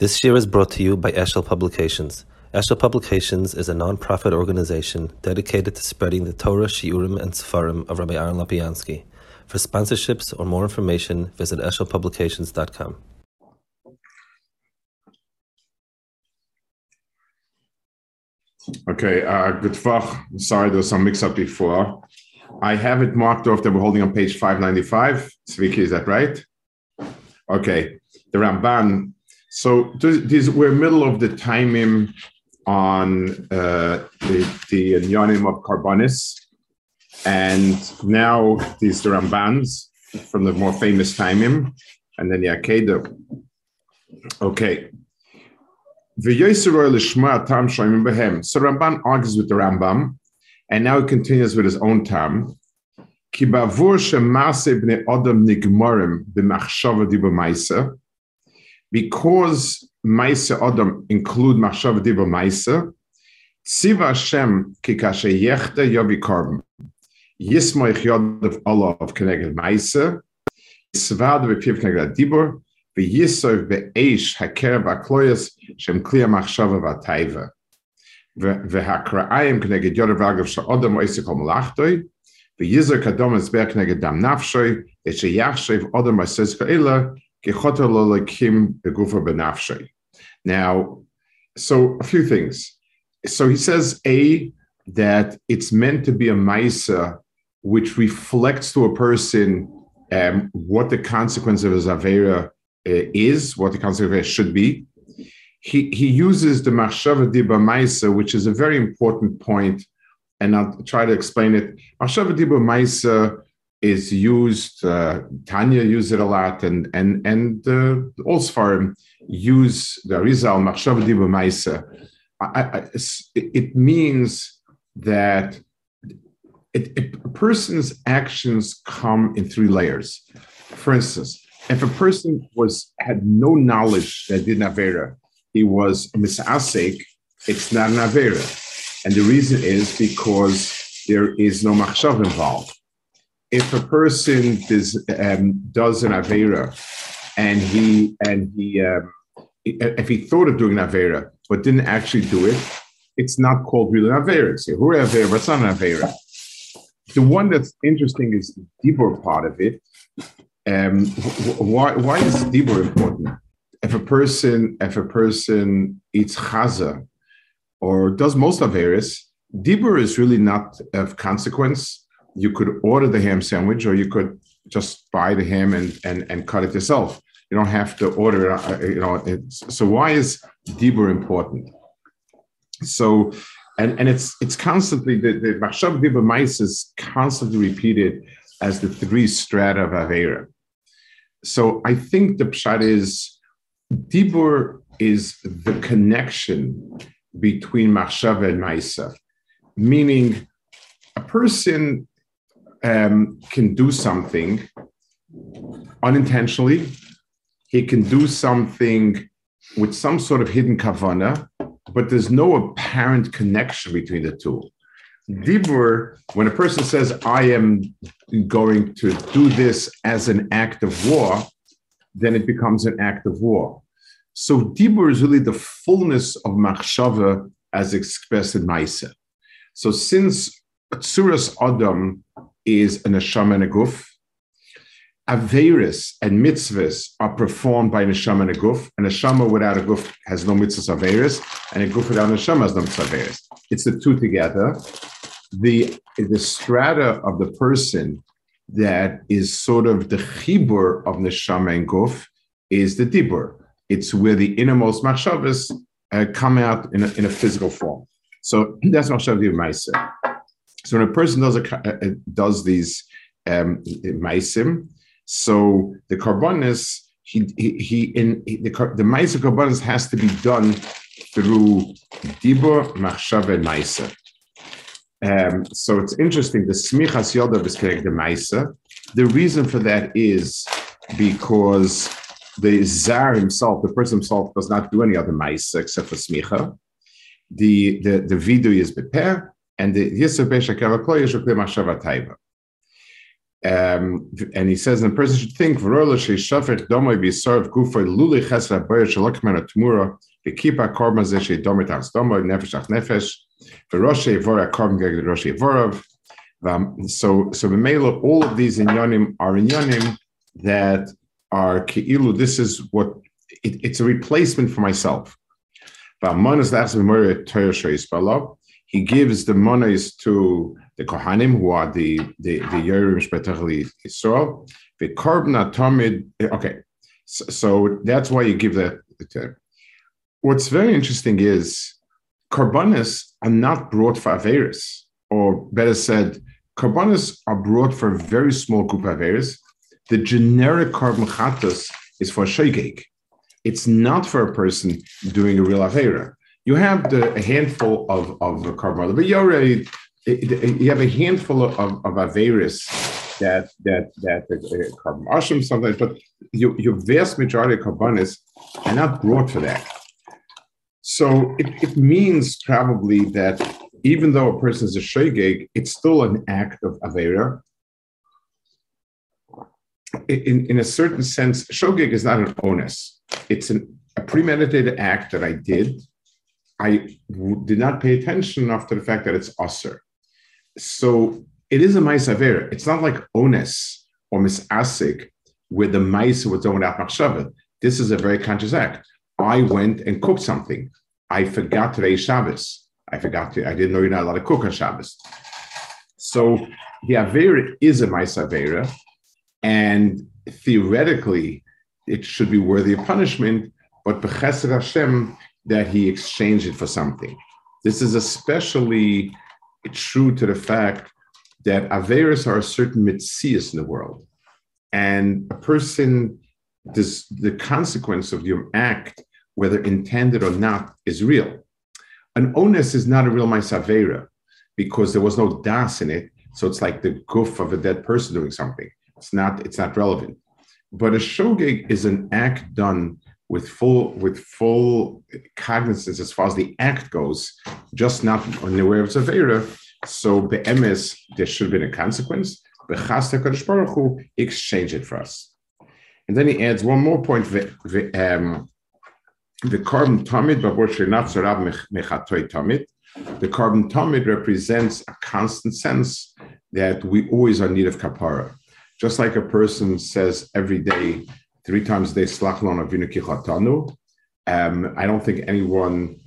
This shiur is brought to you by Eshel Publications. Eshel Publications is a non-profit organization dedicated to spreading the Torah, Shiurim, and Sefarim of Rabbi Aaron Lopiansky. For sponsorships or more information, visit eshelpublications.com. Okay, uh, good fuck. Sorry, there was some mix-up before. I have it marked off that we're holding on page 595. Sviki, is that right? Okay, the Ramban so this, we're middle of the timing on uh, the, the Nyanim of Korbanis, and now these the Rambans from the more famous timing, and then the Akedah. Okay. So Ramban argues with the Rambam, and now he continues with his own term. Ki bavur shemase b'nei adam nigmarim b'machshava di b'maisa, because Maisa Adam include Machshav Diva Maisa, Tziva Hashem kikashe yechte yobi korban. Yismoich yodav Allah of Keneged Maisa, Svad v'piv Keneged Dibur, v'yisov v'eish hakerev akloyas shem kliya machshava v'ataiva. והקראיים כנגד יודר ואגב שאודם עסק המלאכתוי, ויזר כדום הסבר כנגד דם נפשוי, שיחשב אודם עסק כאלה, now, so a few things. So he says A, that it's meant to be a Maisa which reflects to a person um, what the consequence of his Avera uh, is, what the consequence should be. He, he uses the Machshava Diba Maisa, which is a very important point, and I'll try to explain it. Machshava Diba Maisa is used. Uh, Tanya used it a lot, and and and uh, all Sfarim use the Rizal Machshav Maisa. It means that it, it, a person's actions come in three layers. For instance, if a person was had no knowledge that did Avera, he was misasek, it's not an. And the reason is because there is no machshav involved if a person does, um, does an avera and he and he um, if he thought of doing an avera but didn't actually do it, it's not called real avera. It's avera, it's not an avera. The one that's interesting is the dibur part of it. Um, why why is dibur important? If a person if a person eats chaza or does most averas, dibur is really not of consequence you could order the ham sandwich or you could just buy the ham and and, and cut it yourself. You don't have to order it. Uh, you know, so why is dibur important? So, and and it's it's constantly the the dibur mais is constantly repeated as the three strata of avera. So I think the pshat is dibur is the connection between machshav and maisa, meaning a person um, can do something unintentionally. He can do something with some sort of hidden kavana, but there's no apparent connection between the two. Dibur, when a person says, I am going to do this as an act of war, then it becomes an act of war. So Dibur is really the fullness of machshava as expressed in Maisa. So since Tsuras Adam is an neshama and a guf. Averis and mitzvahs are performed by neshama and a guf. And a neshama without a guf has no mitzvahs averis, and a guf without neshama has no mitzvahs averis. It's the two together. The, the strata of the person that is sort of the chibur of neshama and guf is the dibur. It's where the innermost machshavas uh, come out in a, in a physical form. So that's machshav ma'aser. So when a person does a, uh, does these um, maisim, so the korbanis he he, he in he, the the ma'aser korbanis has to be done through dibur machshava and ma'aser. Um, so it's interesting. The smichas yodav is correct. The ma'aser. The reason for that is because the zar himself, the person himself, does not do any other ma'aser except for smicha. The the the vidu is beper and the Yisuf Beshakava Kloy is Machshava Taiva. Um, and he says, the person should think, Verola she shafech domoi be served gufay luli chesra boyer shalokmena tmura, the kipa korban she domit as domoi nefesh veroshe vora korban geg roshe vorov. Um, so, so the all of these inyanim are inyanim that are keilu. This is what it, it's a replacement for myself. He gives the monies to the Kohanim, who are the the the Yerim Shpetachli Yisrael. The Korban Atomid. Okay, so, so, that's why you give that. What's very interesting is Korbanis are not brought for Averis, or better said, Korbanis are brought for a very small group of Averis. The generic Korban Chatas is for Shegeg. It's not for a person doing a real Avera. You have the, a handful of, of Korban, but you already you have a handful of, of Averis that that that uh, korban asham sometimes, but your, your vast majority of korbanis are not brought for that. So it, it means probably that even though a person is a shogeg, it's still an act of avera. In, in a certain sense, shogeg is not an onus. It's an, a premeditated act that I did. I did not pay attention enough to the fact that it's usher so it is a ma'is It's not like ones or misasik, where the ma'is was done without machshava. This is a very conscious act. I went and cooked something. I forgot today's Shabbos. I forgot to, I didn't know you're not allowed to cook on Shabbos. So the Avera is a ma'is and theoretically it should be worthy of punishment, but b'chesed Hashem that he exchanged it for something. This is especially true to the fact that Averis are a certain mitzias in the world. And a person, this, the consequence of your act, whether intended or not, is real. An onus is not a real Maisavera because there was no das in it. So it's like the goof of a dead person doing something. It's not, it's not relevant. But a shogeg is an act done with full with full cognizance as far as the act goes, just not on the way of Zavera. So be'emes, there should have been a consequence. Bechasta Kadosh Baruch Hu, exchange it for us. And then he adds one more point. The, um, the korban tamid, the korban tamid represents a constant sense that we always are in need of kapara. Just like a person says every day, three times a day, slachlon avinu kichatanu. Um, I don't think anyone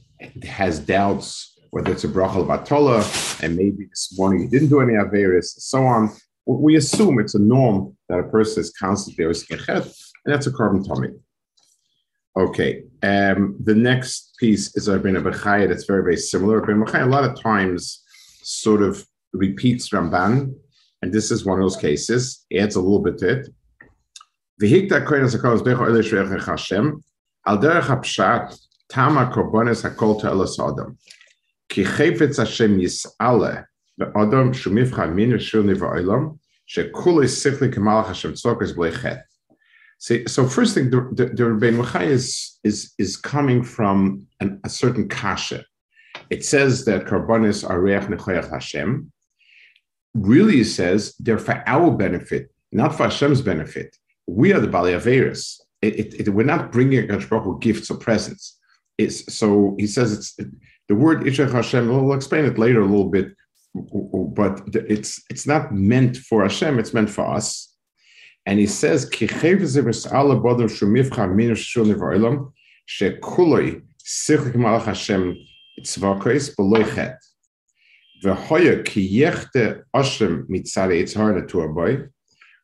has doubts whether it's a brachal batola, and maybe this morning he didn't do any averis, so on. We assume it's a norm that a person is constantly and that's a korban tamid. Okay, um, the next piece is Rabbeinu Bechaya that's very, very similar. Rabbeinu Bechaya a lot of times sort of repeats Ramban, and this is one of those cases. Adds a little bit to it. V'hikta koinas Hashem al derech hapshat tama hakol. Ki Hashem yis'ale min kemalach Hashem. See, so first thing, the, the, the Rebbein is, is, is coming from an, a certain kasha. It says that karbonis are reach nechoyach Hashem. Really, it says they're for our benefit, not for Hashem's benefit. We are the Bali Averis. We're not bringing Baruch gifts or presents. It's, so he says it's the word Ishach Hashem, we'll explain it later a little bit, but it's it's not meant for Hashem, it's meant for us. And he says, ki yechte Hashem mitzare yitzhar natur boy,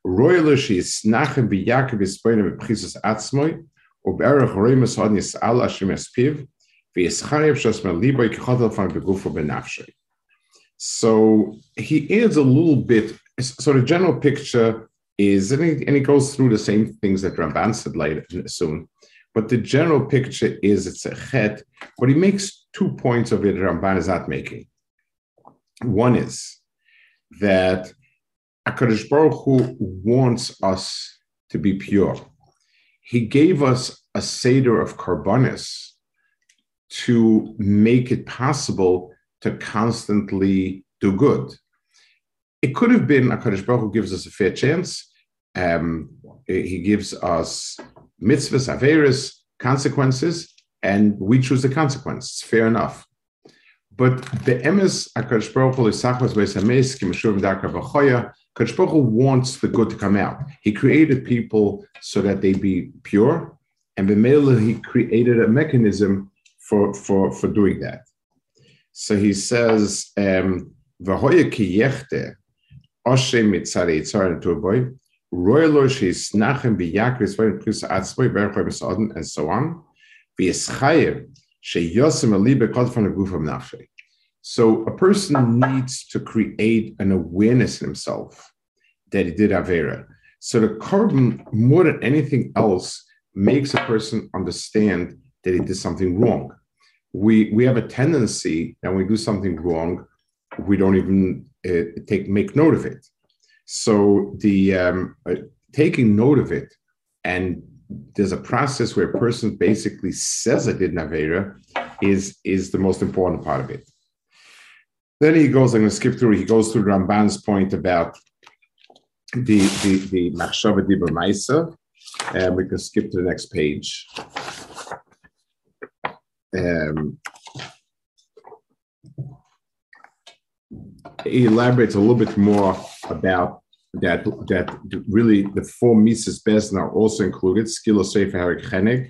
is b'yakev b'spoinim b'chisus atzmoy, Hashem espiv, so he adds a little bit. So the general picture is, and he, and he goes through the same things that Ramban said later soon, but the general picture is it's a chet, but he makes two points of it Ramban is not making. One is that HaKadosh Baruch Hu wants us to be pure. He gave us a Seder of Karbonis, to make it possible to constantly do good. it could have been Hakadosh Baruch Hu gives us a fair chance. Um, he gives us mitzvahs, averis, consequences, and we choose the consequence. fair enough. But the emes Hakadosh Baruch Hu Hakadosh Baruch Hu wants the good to come out. He created people so that they be pure, and b'meila he created a mechanism for for for doing that. So he says, um, "V'hoya ki yechte oshem mitzari yitzar boy royalo she's nachem biyakris v'yin plus atzboy berchoy b'saden and so on v'yischayev sheyosem alibe kod from the nafshe." So a person needs to create an awareness in himself that he did avera. So the korban, more than anything else, makes a person understand that he did something wrong. We we have a tendency that when we do something wrong, we don't even uh, take make note of it. So the um, uh, taking note of it, and there's a process where a person basically says I did Navera, is is the most important part of it. Then he goes. I'm going to skip through. He goes through Ramban's point about the the the Machshava Dibur Maisa, and we can skip to the next page. Um, he elaborates a little bit more about that that really the four Mises Bezna are also included, Skilo Sefer Harik Chenek,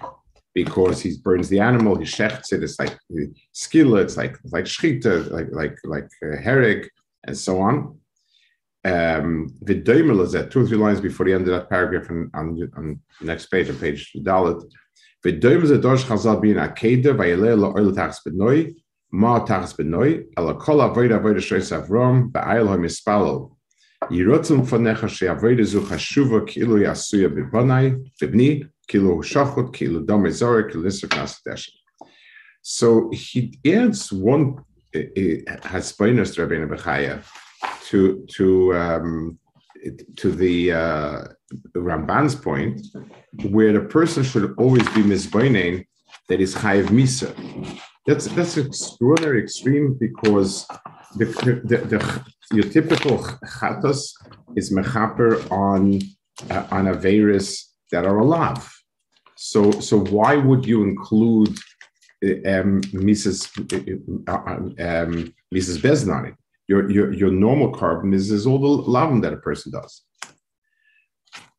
because he burns the animal, he shechts it, it's like skilla, it's like like shchita, like like like uh, hereg, and so on. Um, the is that two or three lines before the end of that paragraph on, on, on the next page, on page Dalit. V'doimel is a dosh chazal bin akeda vayeleh lo oil tachs benoy ma tachs benoy ala kol avoid avoid shoyes avrom ba'ayel ha mispalo yirotzum fanecha she avoid zu chashuva kilu yasuya b'banai b'bni kilu shachot kilu dome zorek kilu So he adds one haspoinus Rabbeinu Bechaya to to um, to the uh, Ramban's point, where the person should always be misboining that is chayiv misa. That's that's extraordinary extreme because the, the, the, the your typical chatos is mechaper on uh, on virus that are alive. So so why would you include um, Mrs. Uh, um, Mrs. Beznani? Your, your, your normal korban is, is all the lavim that a person does.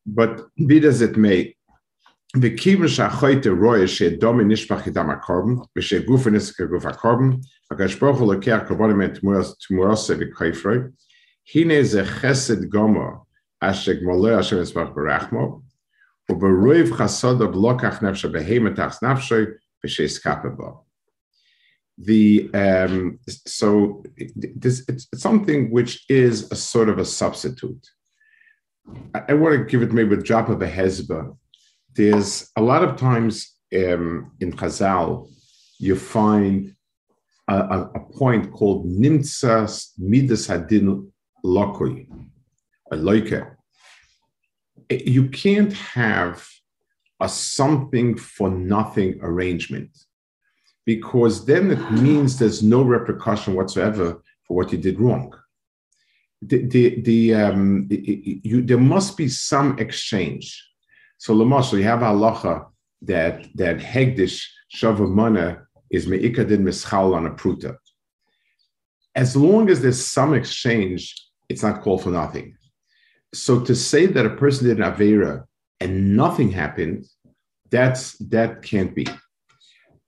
But be as it may, the kivin shachoite roya she domi nishpach idam korban, v'she gufen iska guf korban, hakadosh baruch hu lekeh korbanim et tmurase v'koifroi, hine ze chesed gomo asher the um, so this it's something which is a sort of a substitute. I, I want to give it maybe a drop of a hezbollah. There's a lot of times um, in Chazal you find a, a, a point called nimtzas midas hadin lokoi, a loike. You can't have a something for nothing arrangement because then it means there's no repercussion whatsoever for what you did wrong. The, the, the um, you, there must be some exchange. So, Lamasha, you have halacha that that hegdish shavamana is meikadin mischal on a pruta. As long as there's some exchange, it's not called for nothing. So to say that a person did an avera and nothing happened, that's that can't be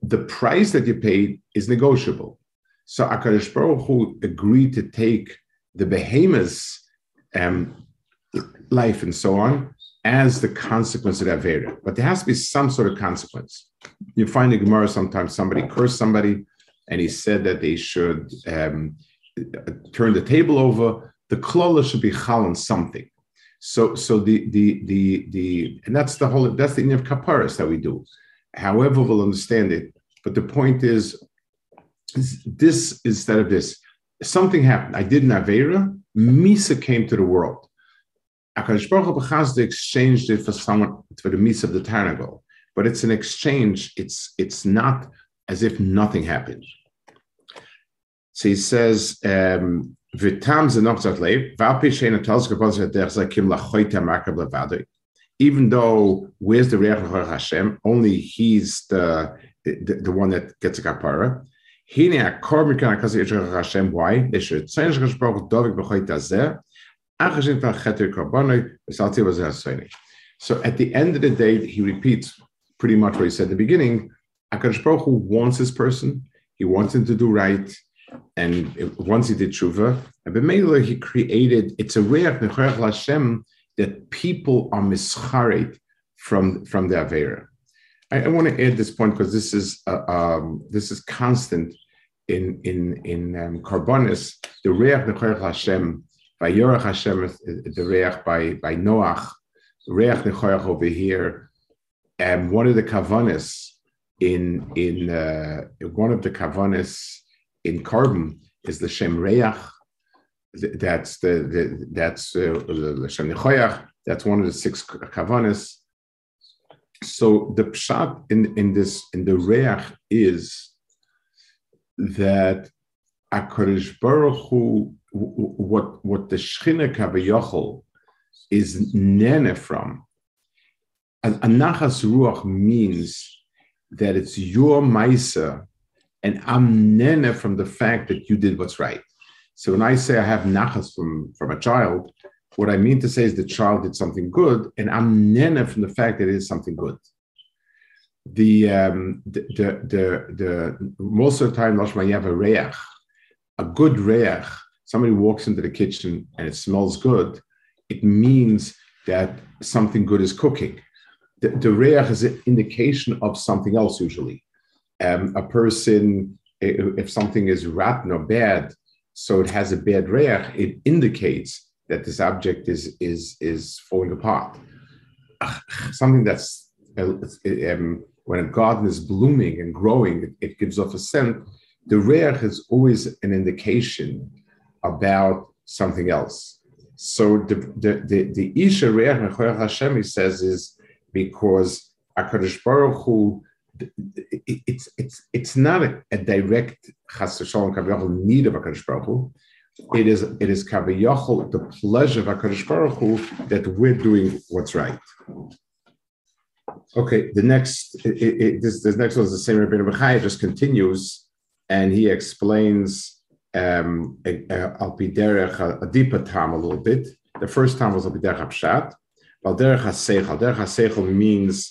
the price that you paid is negotiable. So Akadosh Baruch Hu agreed to take the behemoth's um, life and so on as the consequence of that Veda. But there has to be some sort of consequence. You find in Gemara sometimes somebody cursed somebody and he said that they should um, turn the table over. The klola should be chal on something. So, so the the the the and that's the whole that's the end of kaparas that we do however we'll understand it. But the point is, this instead of this, something happened. I did an Avera, Misa came to the world. Akash Baruch Hu exchanged it for someone for the Misa of the Tarnagol. But it's an exchange, it's it's not as if nothing happened. So he says, um, Even though where's the Reach Hashem, only he's the, the, the one that gets a kapara. Hine a korban kan kasi Hashem. Why? They should change gesprochen dovik bechoit azeh. Aangezien van getter korbanoi, salti was So at the end of the day, he repeats pretty much what he said at the beginning. Akadosh Baruch Hu wants this person. He wants him to do right and once he did tshuva, and B'meila he created, it's a reach nechoyach Hashem that people are mischaret from, from the Avera. I, I, want to add this point because this is uh, um, this is constant in in in um, Karbonis. The reach nechoyach Hashem, by Yorach Hashem, the reach by by Noach, reach nechoyach over here. And um, one of the kavanis in in uh, one of the kavanis in carbon is the Shem Reach. That's the, the that's uh, the Shem Nechoyach. That's one of the six kavanas. So the pshat in, in this in the Reach is that Akarish Baruch Hu, what what the Shechina Kavayochel is nene from. A, a ruach means that it's your maisa and I'm nene from the fact that you did what's right. So when I say I have nachas from, from a child, what I mean to say is the child did something good, and I'm nene from the fact that it is something good. The um, the, the the, most of the time, you have a reach, a good reach. Somebody walks into the kitchen and it smells good. It means that something good is cooking. The, the reach is an indication of something else usually um, a person, if something is rotten or bad, so it has a bad reach, it indicates that this object is is is falling apart. Something that's um, when a garden is blooming and growing, it, gives off a scent. The reach is always an indication about something else. So the the the, the Isha reach Hashem he says is because Hakadosh Baruch Hu it's it's it's not a, a direct chas v'shalom need of Hakadosh Baruch Hu. It is it is kaviyachol the pleasure of Hakadosh Baruch Hu that we're doing what's right. Okay, the next it, it, this this next one is the same. Rabbi Bechai just continues, and he explains um, al derech a deeper time a little bit. The first time was al derech pshat. Al derech haseichel. Derech haseichel means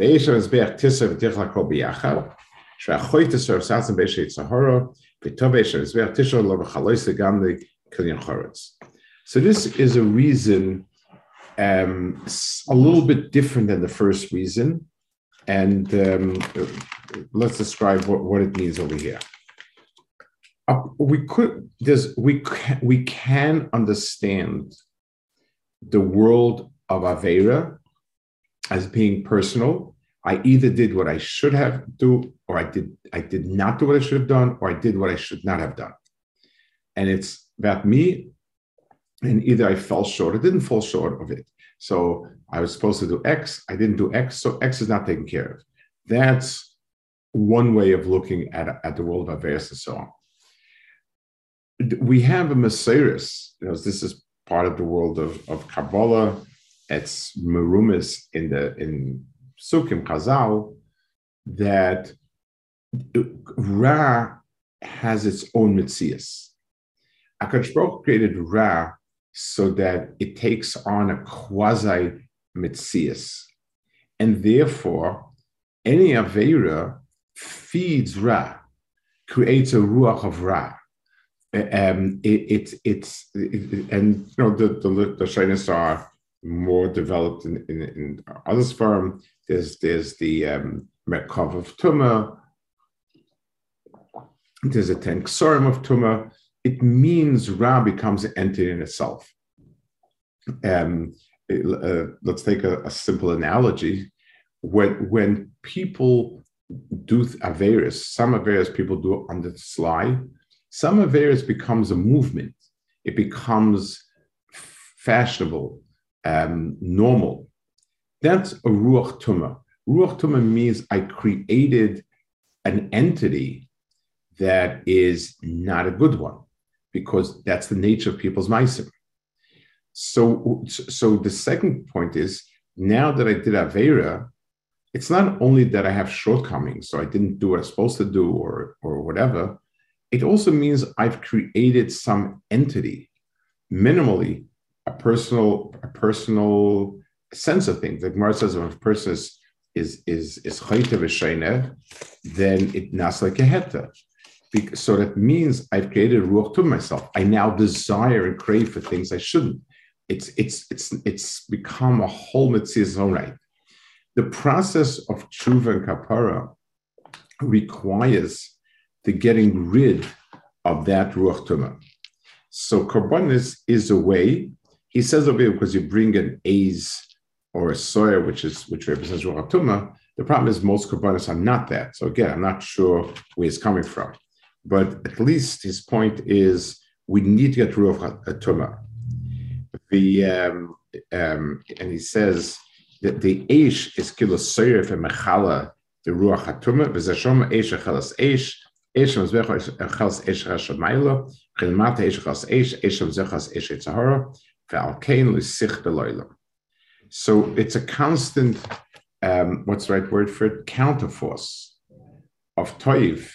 Beisha Mizbeach Tisa V'tichla Kol B'yachad, Sh'achoy Tisa V'satzim Beisha Yitzhahara, V'tov Beisha Mizbeach Tisha Lo Kilyan Choretz. So this is a reason um, a little bit different than the first reason, and um, let's describe what, what it means over here. Uh, we could there's we we can understand the world of Avera as being personal. I either did what I should have do, or I did I did not do what I should have done, or I did what I should not have done. And it's about me, and either I fell short or didn't fall short of it. So I was supposed to do X, I didn't do X, so X is not taken care of. That's one way of looking at, at the world of Averis and so on. We have a Messias, you know, this is part of the world of, of Kabbalah it's merumis in the in Sukkim Chazal that Ra has its own mitzias. Akadosh Baruch created Ra so that it takes on a quasi mitzias, and therefore any avera feeds Ra, creates a ruach of Ra. Um, it, it, it's it, and you know the the, the are more developed in, in, in other sfarim. There's there's the um, of Tuma. There's a Tank Sorim of Tuma. it means Ra becomes an entity in itself. Um, uh, let's take a, a, simple analogy. When, when people do Averis, some Averis people do it on the sly, some Averis becomes a movement. It becomes fashionable, um, normal. That's a Ruach Tumah. Ruach Tumah means I created an entity that is not a good one because that's the nature of people's meisim. So, so the second point is now that I did Avera, it's not only that I have shortcomings, so I didn't do what I was supposed to do or, or whatever. It also means I've created some entity, minimally personal, a personal sense of things. The Gemara says if a person is is is is then it nas like a heta. So that means I've created ruach to myself. I now desire and crave for things I shouldn't. It's it's it's it's become a whole mitzvah's own right. The process of tshuva and kapara requires the getting rid of that ruach tumah. So korbanis is a way. He says over here because you bring an A's or a soya, which is which represents ruach. The problem is most korbanis are not that. So again, I'm not sure where he's coming from but at least his point is we need to get Ruach Tumah. The um, um, and he says that the Eish is kilo soyer and mechala the Ruach Hatuma v'zashom Eish achalas Eish Eish mezbecha achalas Eish hashamaylo chelmata Eish achalas Eish Eish mezechas Eish etzahara So it's a constant, um, what's the right word for it? Counterforce of toiv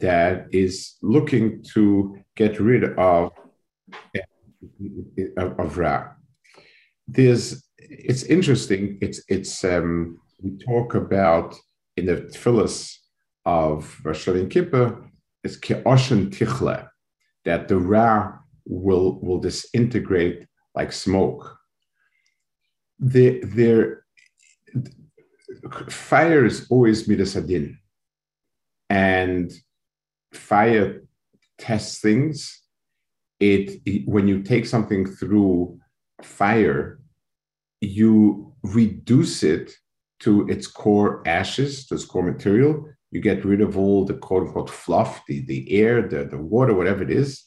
that is looking to get rid of of, of Ra. There's it's interesting. It's it's um, we talk about in the tefillas of Rosh Kippur is ke'oshen tichle that the Ra will will disintegrate like smoke. The, there, fire is always midas adin, and fire tests things. It, it when you take something through fire, you reduce it to its core ashes, to its core material. You get rid of all the quote unquote fluff, the, the air, the, the water, whatever it is.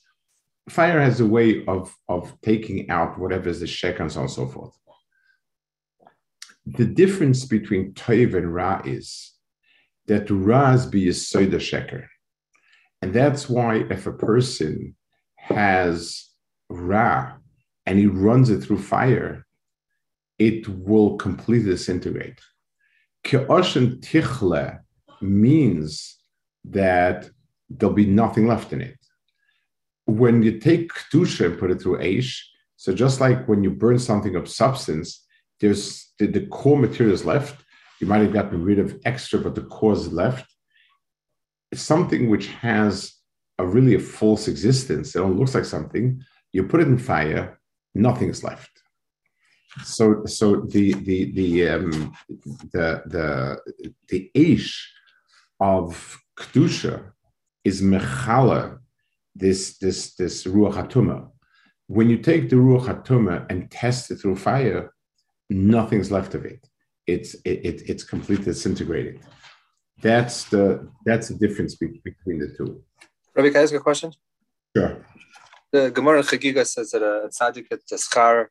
Fire has a way of, of taking out whatever is the shek and so on and so forth. The difference between Toiv and Ra is that Ra is be a soida sheker. And that's why if a person has Ra and he runs it through fire, it will completely disintegrate. Ke'oshen tichle means that there'll be nothing left in it. When you take Kedusha and put it through Aish, so just like when you burn something of substance, there's the, the core material is left. You might have gotten rid of extra, but the core is left something which has a really a false existence, it looks like something, you put it in fire, nothing is left. So, so the the the um, the the the ish of kedusha is mechala, this this this ruach hatuma. When you take the ruach hatuma and test it through fire, nothing's left of it. It's it, it it's completely disintegrated. That's the that's the difference be- between the two. Rabbi, can I ask a question? Sure. The Gemara Chagiga says that a tzaddik gets a schar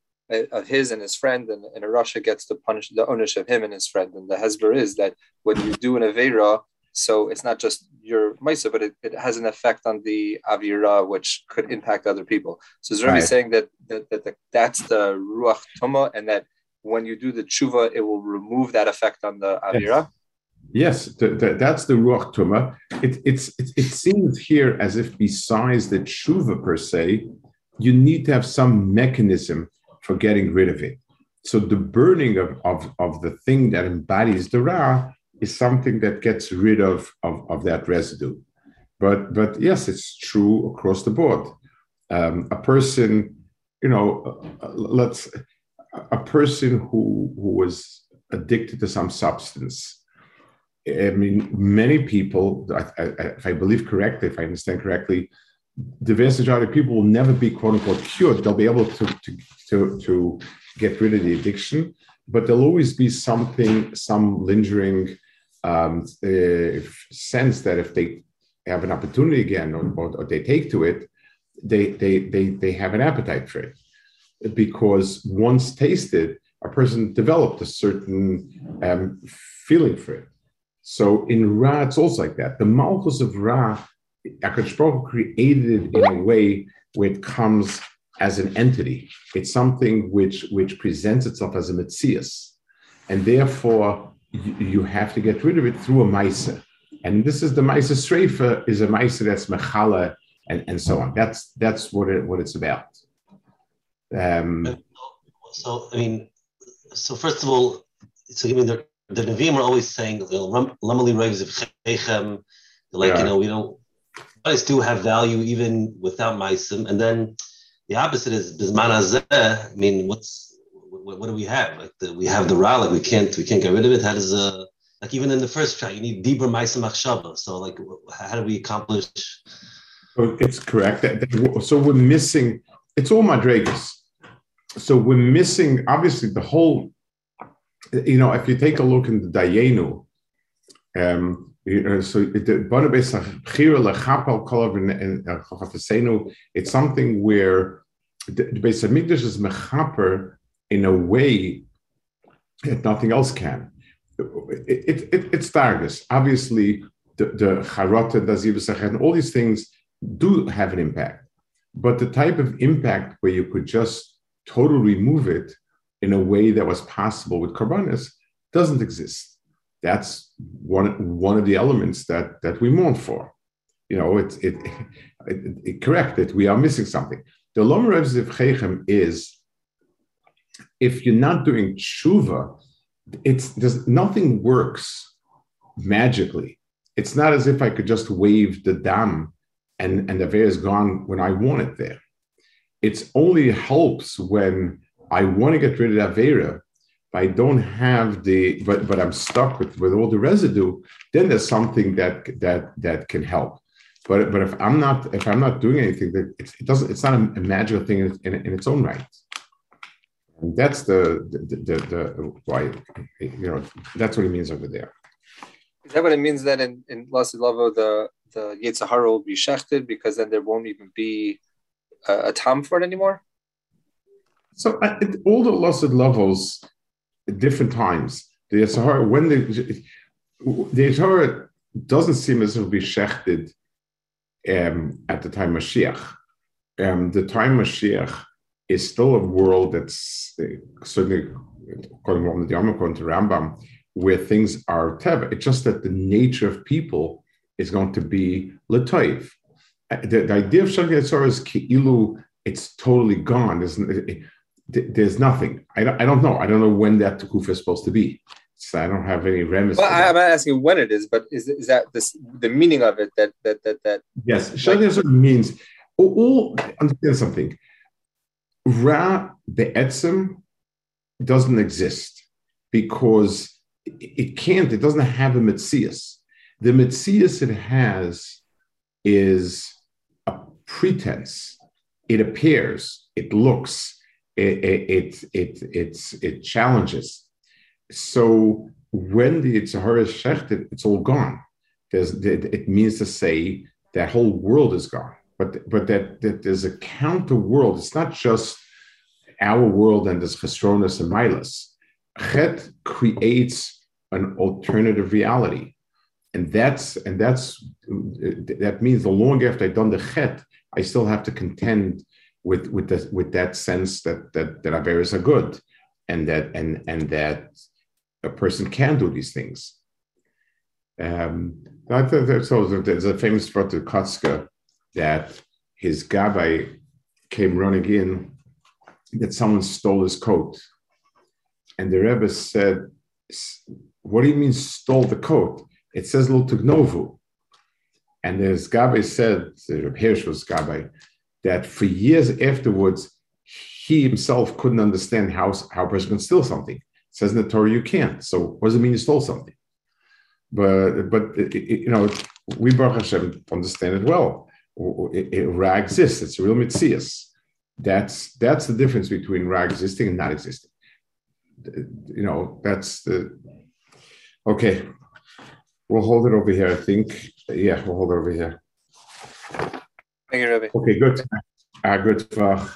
of his and his friend, and, and a rasha gets to punish the ownership of him and his friend. And the hesber is that when you do an avera, so it's not just your maisa, but it, it has an effect on the avira, which could impact other people. So is Rabbi right. saying that, that, that, that that's the ruach tuma, and that when you do the tshuva, it will remove that effect on the avira? Yes. Yes, the, the, that's the Ruach Tuma. It, it's, it, it seems here as if besides the tshuva per se, you need to have some mechanism for getting rid of it. So the burning of, of, of the thing that embodies the Ra is something that gets rid of, of, of that residue. But, but yes, it's true across the board. Um, a person, you know, uh, let's, a person who, who was addicted to some substance, I mean, many people, if I believe correctly, if I understand correctly, the vast majority of people will never be quote unquote cured. They'll be able to, to, to, to get rid of the addiction, but there'll always be something, some lingering um, sense that if they have an opportunity again or, or, they take to it, they, they, they, they have an appetite for it. Because once tasted, a person developed a certain um, feeling for it. So in Ra, it's also like that. The Malchus of Ra, Akash created it in a way where it comes as an entity. It's something which, which presents itself as a Metzias. And therefore, you, have to get rid of it through a Maisa. And this is the Maisa Sreifa is a Maisa that's Mechala and, and so on. That's that's what it what it's about. Um, so I mean, so first of all, so I mean the the Nevi'im are always saying Lamali Regs of Chechem, like yeah. you know we don't always do have value even without Maisim, and then the opposite is Bisman I mean, what's what, what, do we have? Like the, we have the Ra, like we can't we can't get rid of it. How does uh like even in the first track, you need deeper Maisim Achshava. So like, how do we accomplish? It's correct. So we're missing. It's all Madregas. So we're missing obviously the whole you know, if you take a look in the Dayenu, um, know, so it's something where the Beis Hamikdash is mechaper in a way that nothing else can. It, it, it, it's targus. Obviously, the, the charota, the all these things do have an impact. But the type of impact where you could just totally remove it in a way that was possible with Karbanis doesn't exist. That's one, one of the elements that, that we mourn for. You know, it, it, it, it correct that we are missing something. The Lomer Chechem is if you're not doing tshuva, it's there's nothing works magically. It's not as if I could just wave the dam and, and the veil is gone when I want it there. It's only helps when I want to get rid of Avera, but I don't have the, but but I'm stuck with, with all the residue, then there's something that that that can help. But but if I'm not if I'm not doing anything, that it doesn't it's not a, a magical thing in, in, in, its own right. And that's the the, the the, why you know that's what it means over there. Is that what it means then in in Lasid Lavo the the Yitzhahara will be shechted because then there won't even be a, a tam for it anymore? So at all the lost levels, at different times, the Sahara, when the the Sahara doesn't seem as if it will be shechted um, at the time of Mashiach. Um, the time of Mashiach is still a world that's uh, certainly, according to the according to Rambam, where things are teva. It's just that the nature of people is going to be latoiv. Uh, the, the idea of Shagya is ki'ilu, it's totally gone. There's, there's nothing. I don't, I don't know. I don't know when that kufa is supposed to be. So I don't have any remnants. Well, I'm not asking when it is, but is, is that this the meaning of it that that that that? Yes, Shadezor means. All, all understand something. Ra be'etzim doesn't exist because it can't. It doesn't have a mitzias. The mitzias it has is a pretense. It appears. It looks it it it it's it challenges. So when the Yitzhahara is shechted, it's all gone. There's it means to say that whole world is gone. But but that, that there's a counter world. It's not just our world and there's chesronas and milas. Chet creates an alternative reality. And that's and that's that means the long after I've done the chet, I still have to contend with with the, with that sense that that that Averas are good, and that and and that a person can do these things. Um, I so there's a famous of Kotzka that his gabbai came running in that someone stole his coat, and the Rebbe said, "What do you mean stole the coat? It says lo tugnovu." And his gabbai said, the Hirsch was gabbai, that for years afterwards, he himself couldn't understand how, how a person can steal something. It says in the Torah you can't. So what does it mean you stole something? But but you know, we Baruch Hashem understand it well. It, it, Ra exists. It's a real mitzias. That's that's the difference between Ra existing and not existing. You know, that's the okay. We'll hold it over here. I think. Yeah, we'll hold it over here. Thank you, Rabbi. Okay, good. Uh, good. Uh,